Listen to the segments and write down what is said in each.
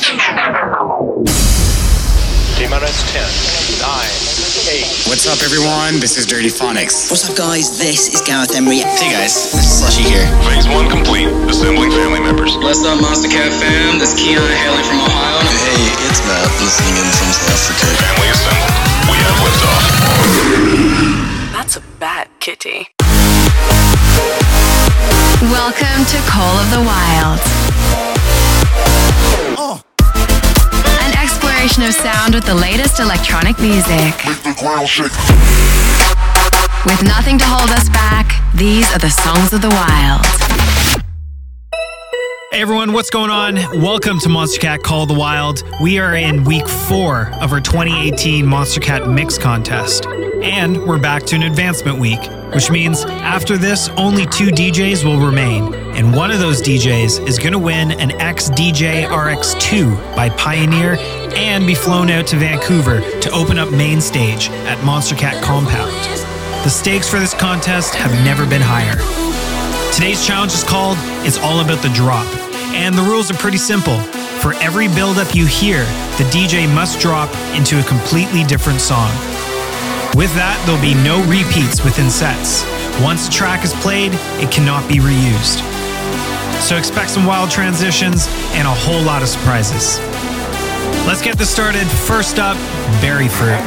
T-minus 10, 9, 8. What's up, everyone? This is Dirtyphonics. What's up, guys? This is Gareth Emery. Hey, guys. This is Slushii here. Phase one complete. Assembling family members. What's up, Monstercat fam? This is Keon hailing from Ohio. Hey, it's Matt listening in from South Africa. Family assembled. We have liftoff. That's a bad kitty. Welcome to Call of the Wild. An exploration of sound with the latest electronic music. With nothing to hold us back, these are the songs of the wild. Hey everyone, what's going on? Welcome to Monstercat Call the Wild. We are in week four of our 2018 Monstercat Mix Contest. And we're back to an advancement week, which means after this, only two DJs will remain. And one of those DJs is going to win an XDJ RX2 by Pioneer and be flown out to Vancouver to open up main stage at Monstercat Compound. The stakes for this contest have never been higher. Today's challenge is called It's All About the Drop. And the rules are pretty simple. For every build-up you hear, the DJ must drop into a completely different song. With that, there'll be no repeats within sets. Once a track is played, it cannot be reused. So expect some wild transitions and a whole lot of surprises. Let's get this started. First up, BerryFruit.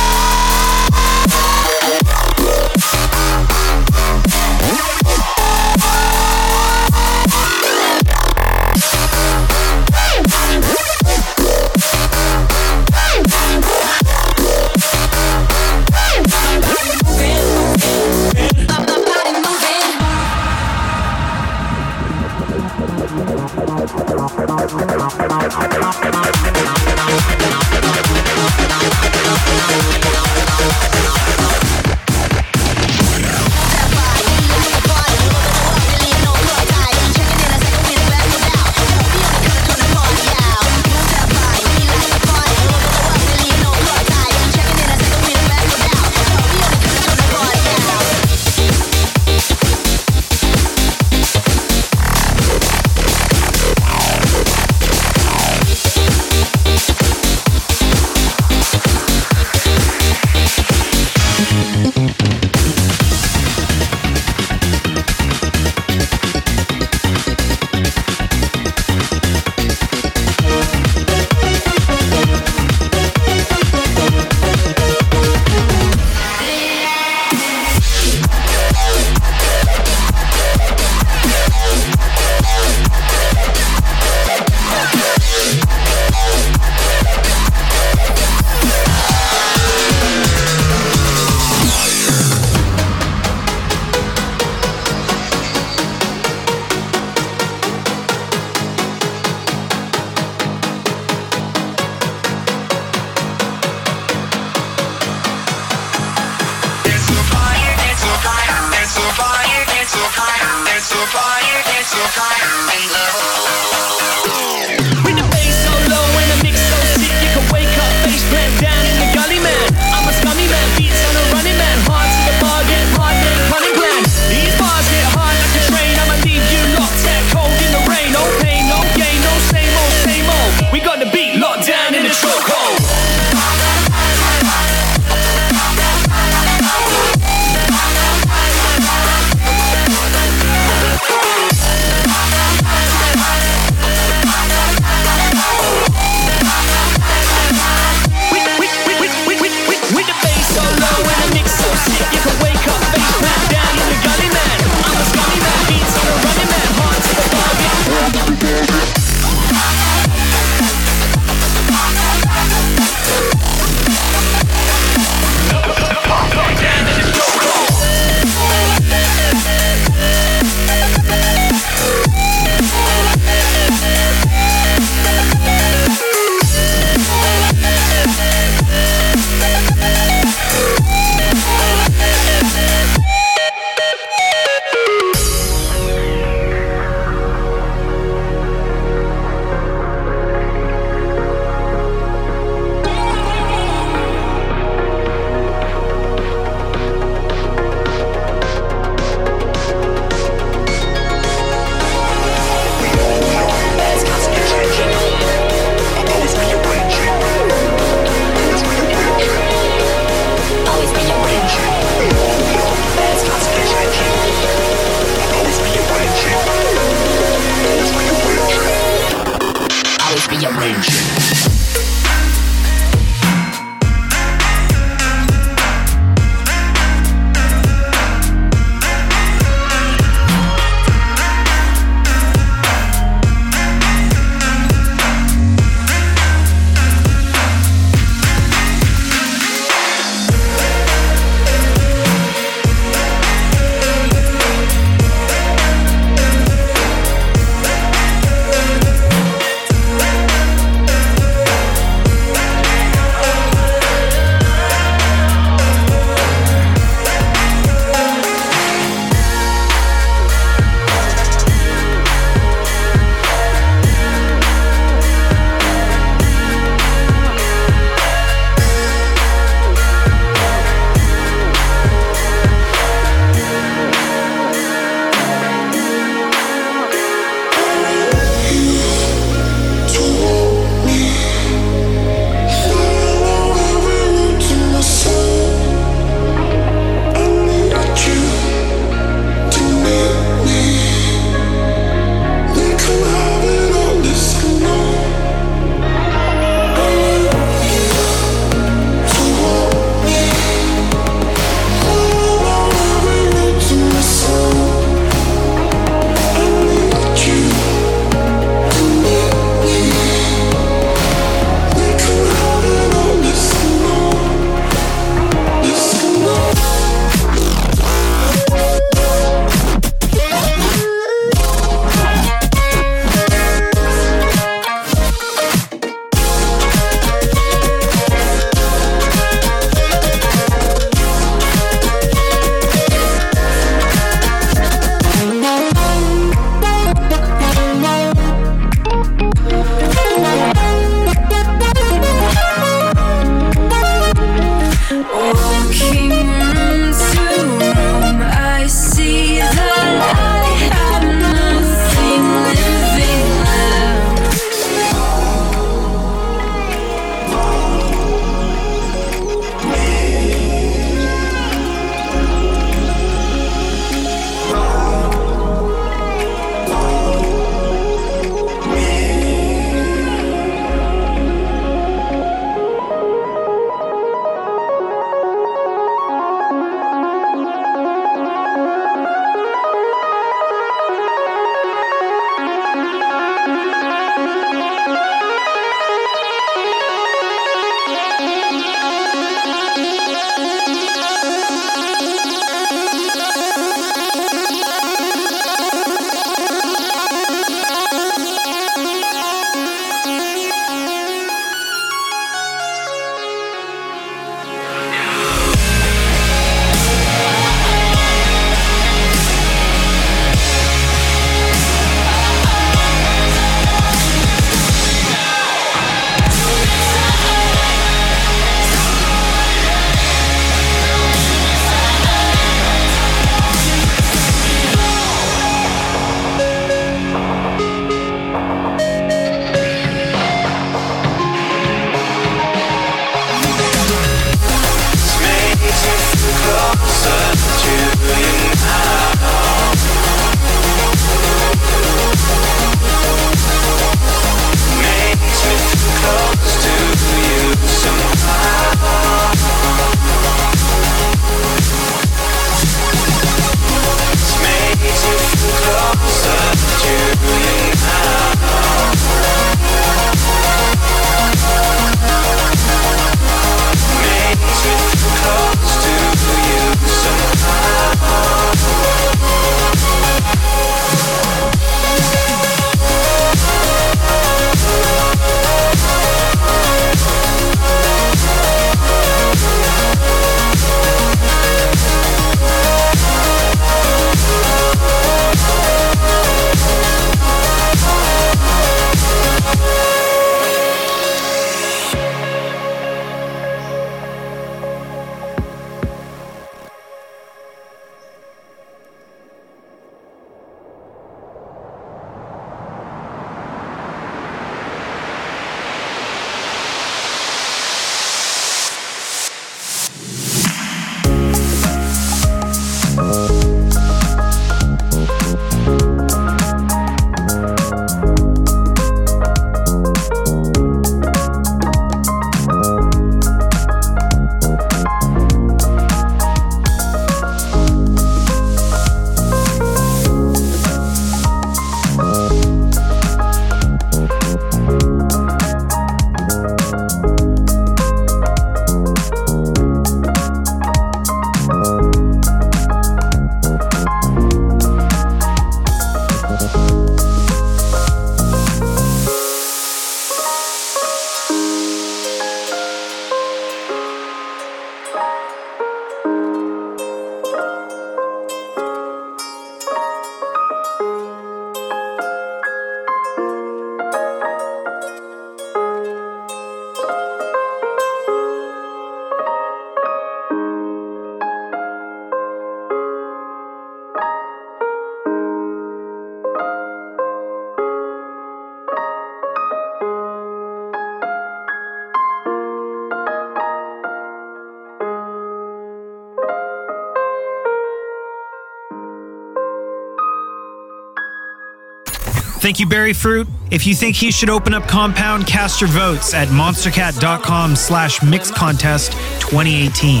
Thank you, BerryFruit. If you think he should open up Compound, cast your votes at monstercat.com slash mix contest 2018.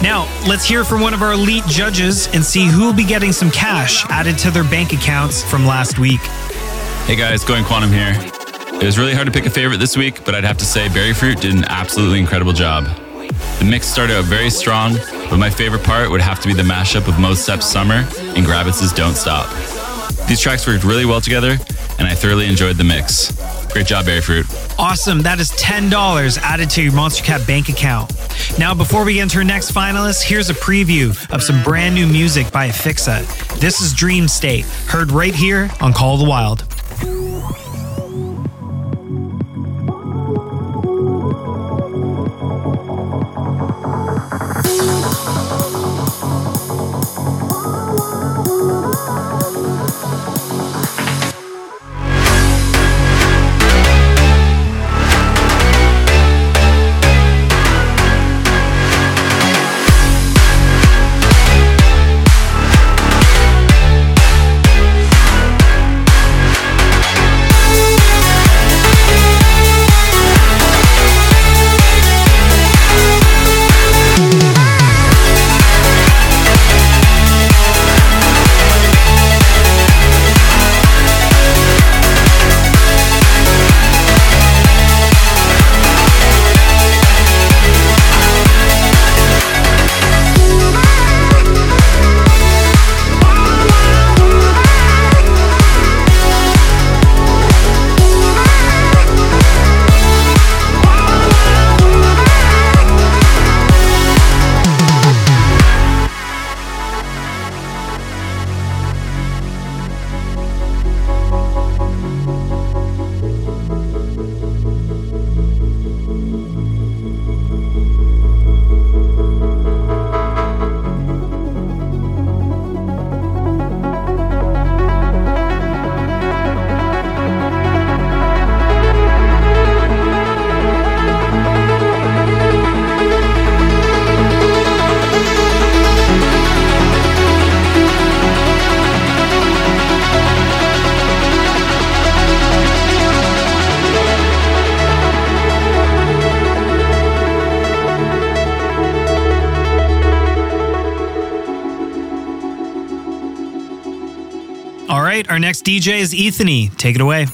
Now, let's hear from one of our elite judges and see who will be getting some cash added to their bank accounts from last week. Hey guys, Going Quantum here. It was really hard to pick a favorite this week, but I'd have to say BerryFruit did an absolutely incredible job. The mix started out very strong, but my favorite part would have to be the mashup of Mos Sep's Summer and Gravitz's Don't Stop. These tracks worked really well together, and I thoroughly enjoyed the mix. Great job, BerryFruit. Awesome. That is $10 added to your Monstercat bank account. Now, before we enter our next finalist, here's a preview of some brand new music by Ephixa. This is Dreamstate, heard right here on Call of the Wild. Our next DJ is Ethani. Take it away.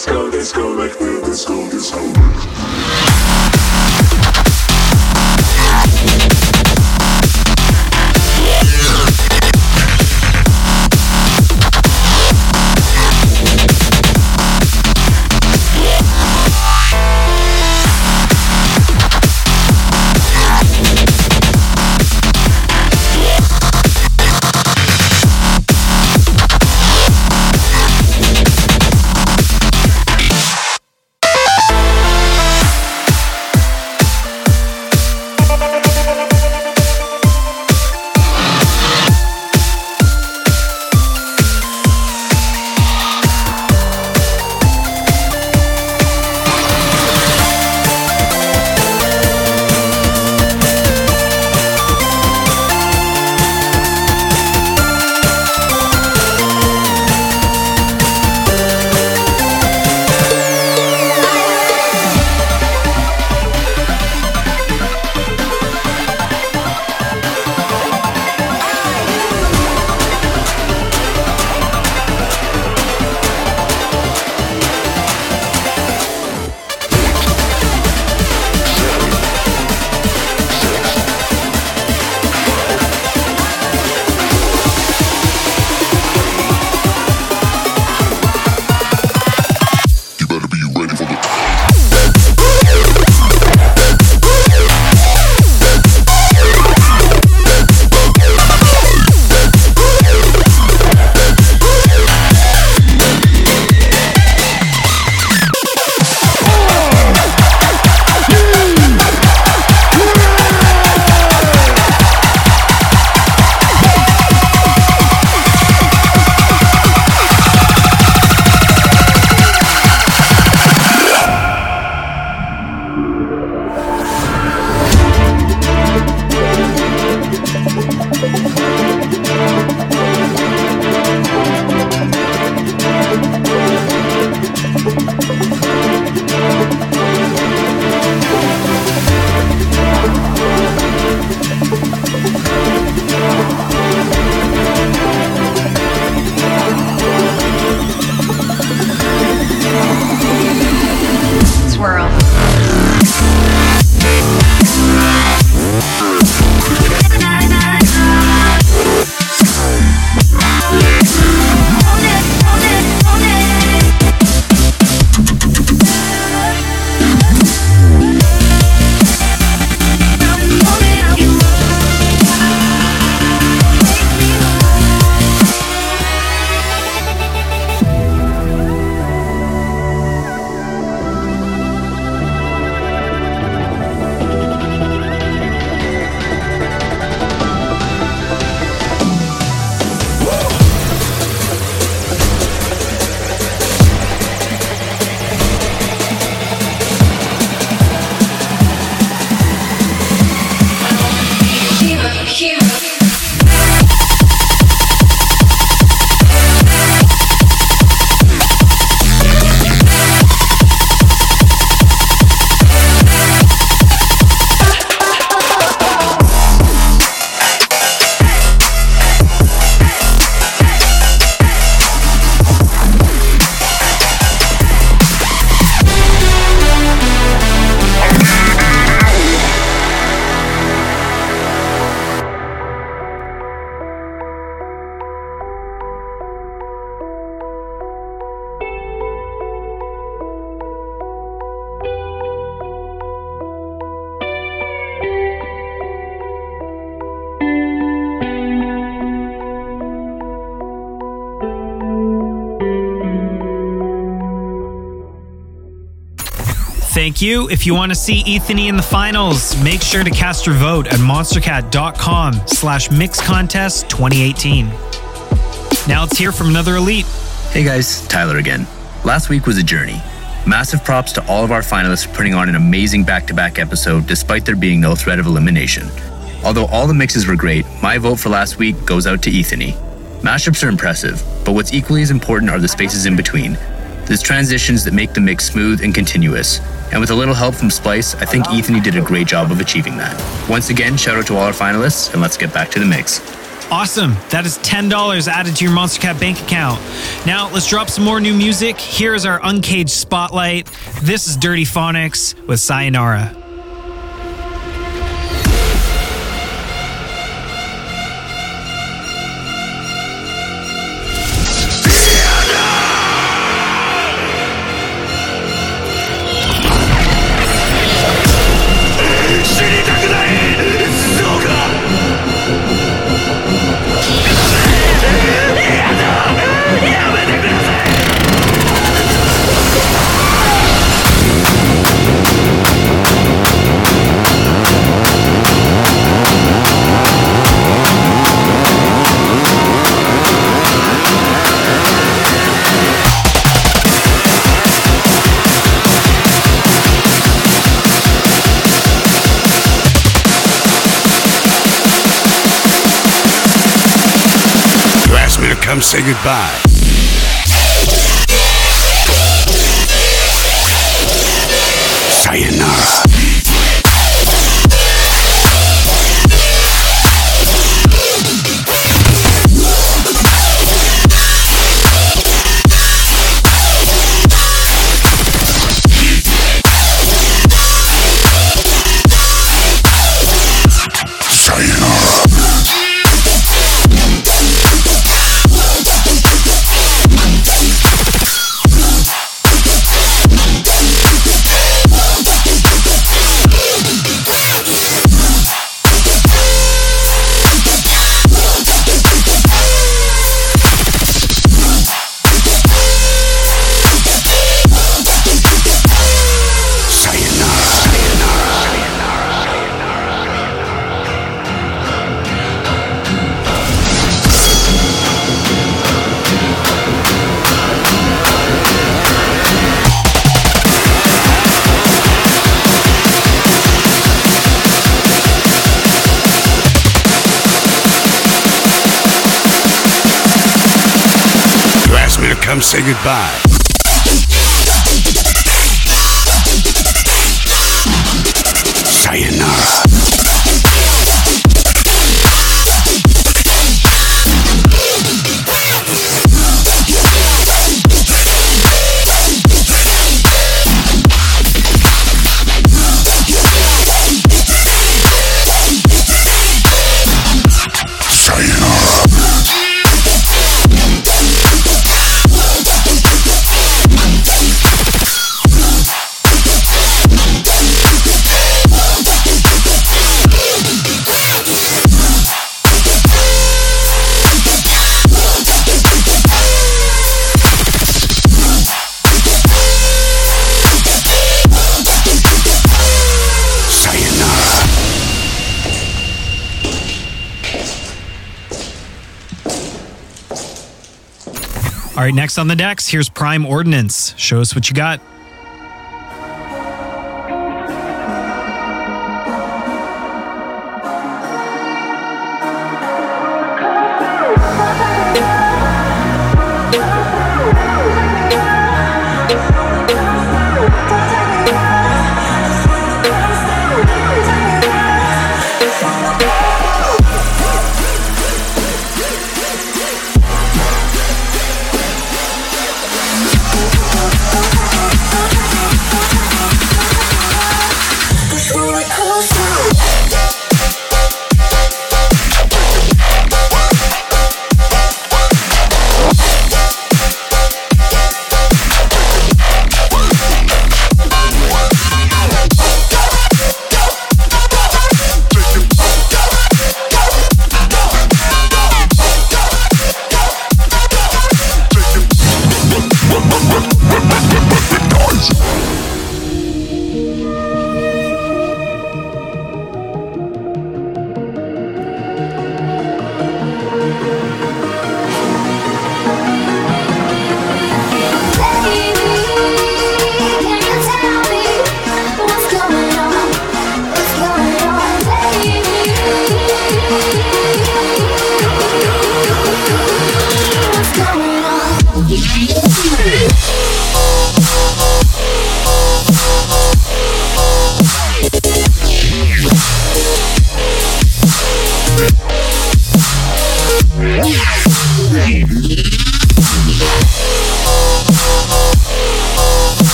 Swirl. You, if you want to see Ethani in the finals, make sure to cast your vote at monstercat.com slash mix contest 2018. Now let's hear from another elite. Hey guys, Tyler again. Last week was a journey. Massive props to all of our finalists for putting on an amazing back to back episode despite there being no threat of elimination. Although all the mixes were great, my vote for last week goes out to Ethani. Mashups are impressive, but what's equally as important are the spaces in between. There's transitions that make the mix smooth and continuous. And with a little help from Splice, I think Ethani did a great job of achieving that. Once again, shout out to all our finalists, and let's get back to the mix. Awesome. That is $10 added to your Monstercat bank account. Now, let's drop some more new music. Here is our Uncaged Spotlight. This is Dirtyphonics with Sayonara. Say goodbye. Sayonara. Goodbye. All right, next on the decks, here's Prime Ordnance. Show us what you got.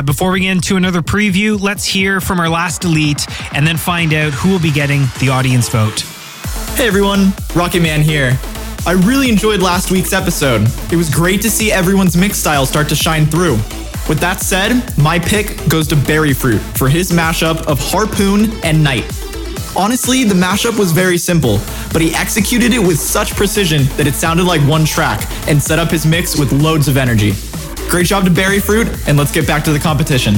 Uh, before we get into another preview, let's hear from our last elite and then find out who will be getting the audience vote. Hey everyone, Rocky Man here. I really enjoyed last week's episode. It was great to see everyone's mix style start to shine through. With that said, my pick goes to BerryFruit for his mashup of Harpoon and Knight. Honestly, the mashup was very simple, but he executed it with such precision that it sounded like one track and set up his mix with loads of energy. Great job to BerryFruit, and let's get back to the competition.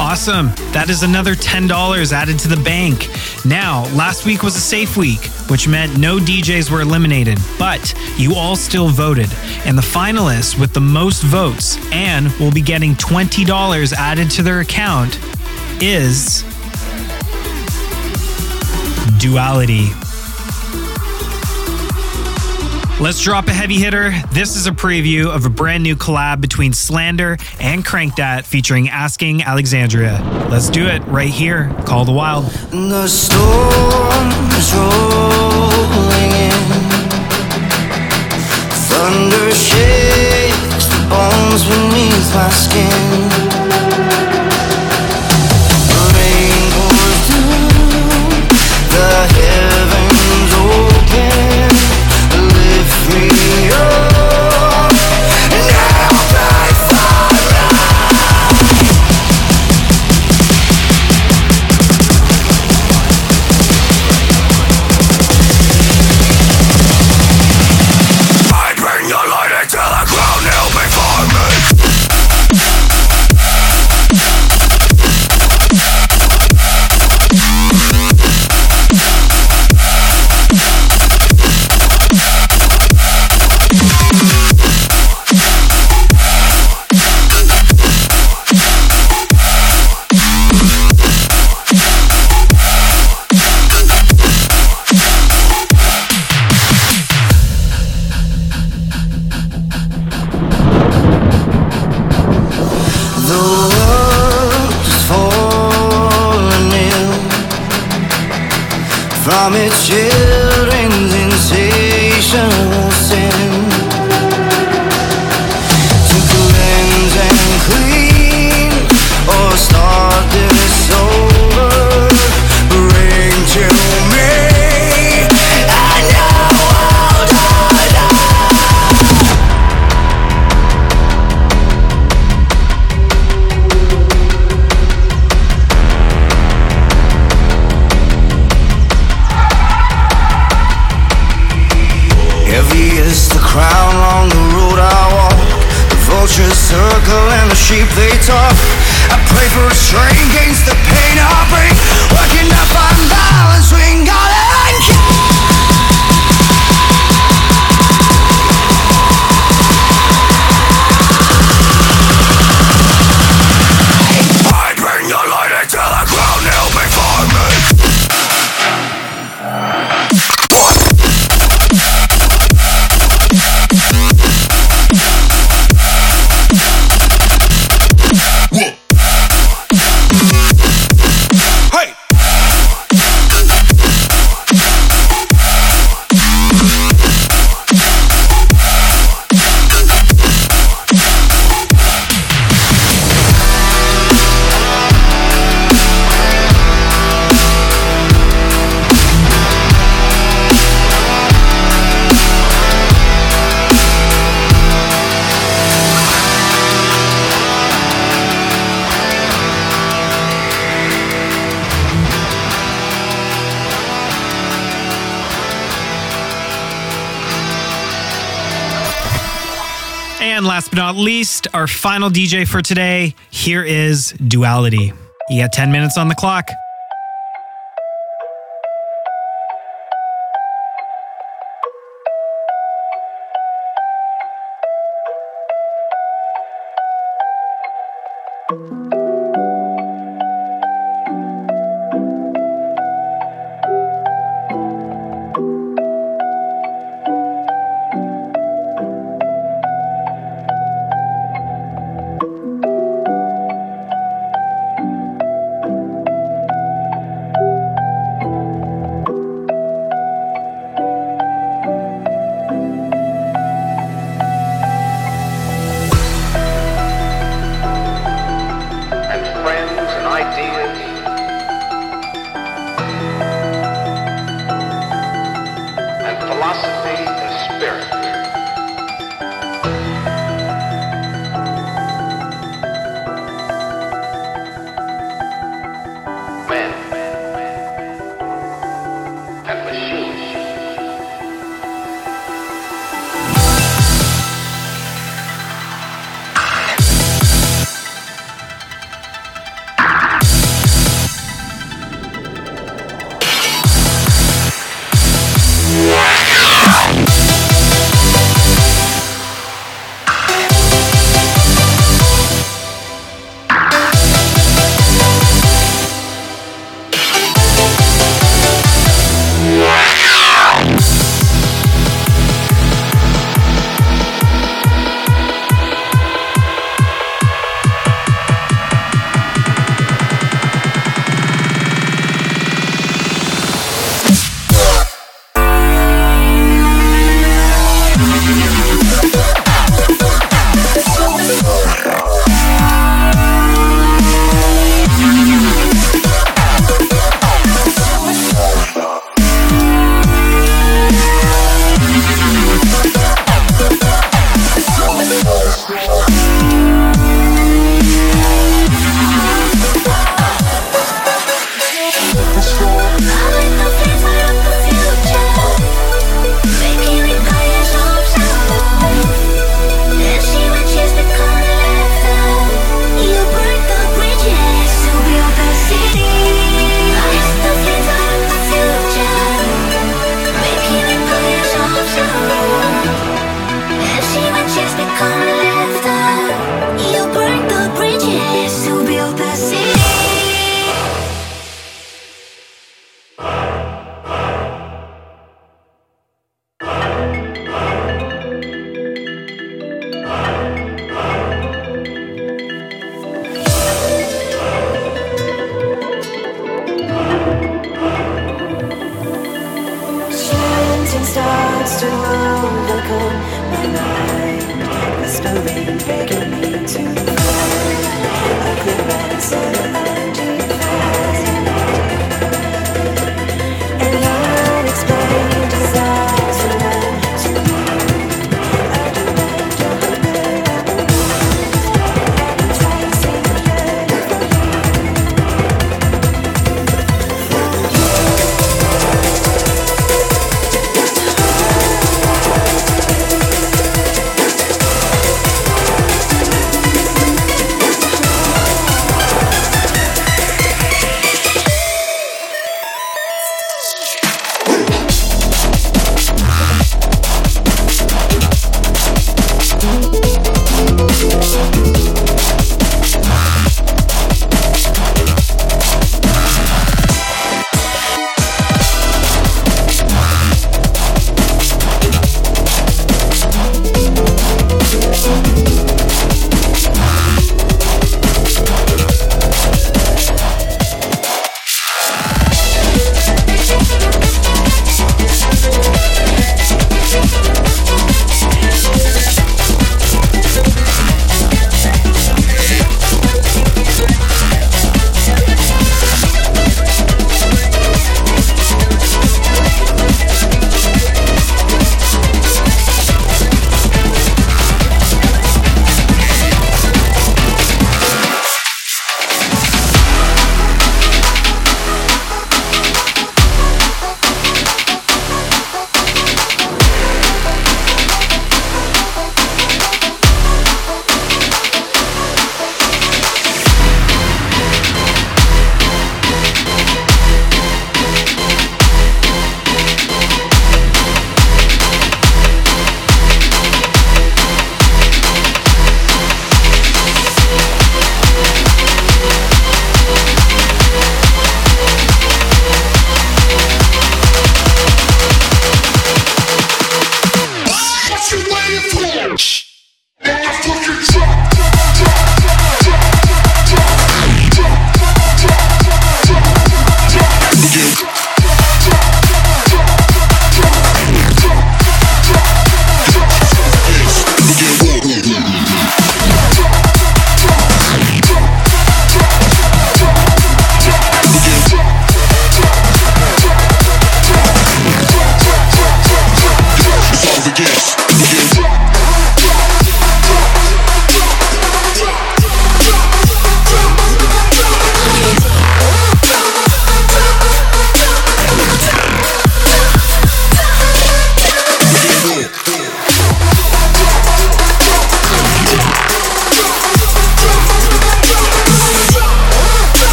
Awesome. That is another $10 added to the bank. Now, last week was a safe week, which meant no DJs were eliminated, but you all still voted. And the finalists with the most votes and will be getting $20 added to their account is Duality. Let's drop a heavy hitter. This is a preview of a brand new collab between Slander and Crankdat featuring Asking Alexandria. Let's do it right here. Call the Wild. The storm is rolling in. Thunder shakes the bones beneath my skin. Final DJ for today. Here is Duality. You got 10 minutes on the clock.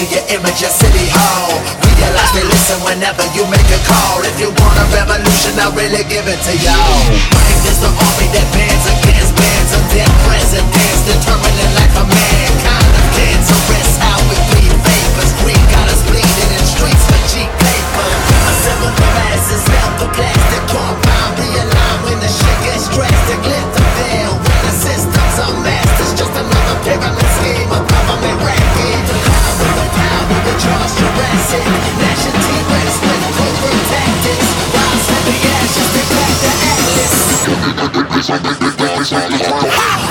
To your image at City Hall. Realize they listen whenever you make a call. If you want a revolution, I'll really give it to y'all. Mind is the army that bands against bands of dead presidents, determining like a mankind of cancerous. Atlas.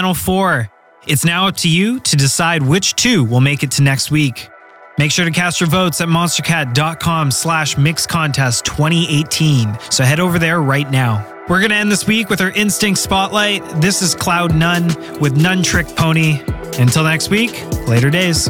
Final four. It's now up to you to decide which two will make it to next week. Make sure to cast your votes at monstercat.com slash mix contest 2018. So head over there right now. We're going to end this week with our Instinct Spotlight. This is CloudNone with None Trick Pony. Until next week, later days.